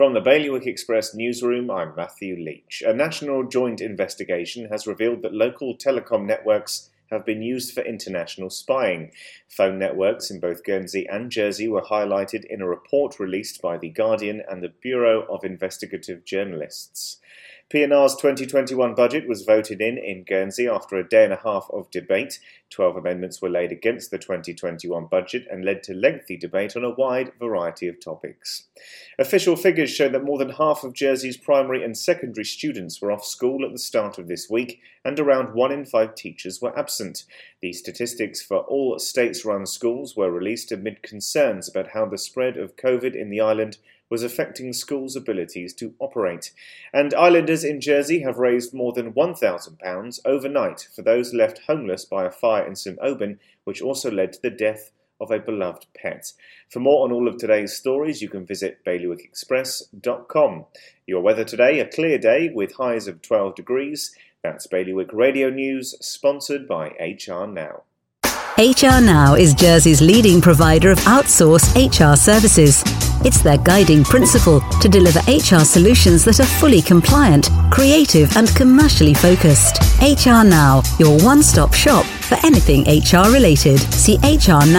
From the Bailiwick Express newsroom, I'm Matthew Leach. A national joint investigation has revealed that local telecom networks have been used for international spying. Phone networks in both Guernsey and Jersey were highlighted in a report released by The Guardian and the Bureau of Investigative Journalists. P&R's 2021 budget was voted in in Guernsey after a day and a half of debate. Twelve amendments were laid against the 2021 budget and led to lengthy debate on a wide variety of topics. Official figures show that more than half of Jersey's primary and secondary students were off school at the start of this week, and around one in five teachers were absent. The statistics for all states run schools were released amid concerns about how the spread of COVID in the island was affecting schools' abilities to operate. And islanders in Jersey have raised more than £1,000 overnight for those left homeless by a fire in St Aubin, which also led to the death of a beloved pet. For more on all of today's stories, you can visit bailiwickexpress.com. Your weather today, a clear day with highs of 12 degrees. That's Bailiwick Radio News, sponsored by HR Now. HR Now is Jersey's leading provider of outsourced HR services. It's their guiding principle to deliver HR solutions that are fully compliant, creative, and commercially focused. HR Now, your one stop shop for anything HR related. See hrnow.je.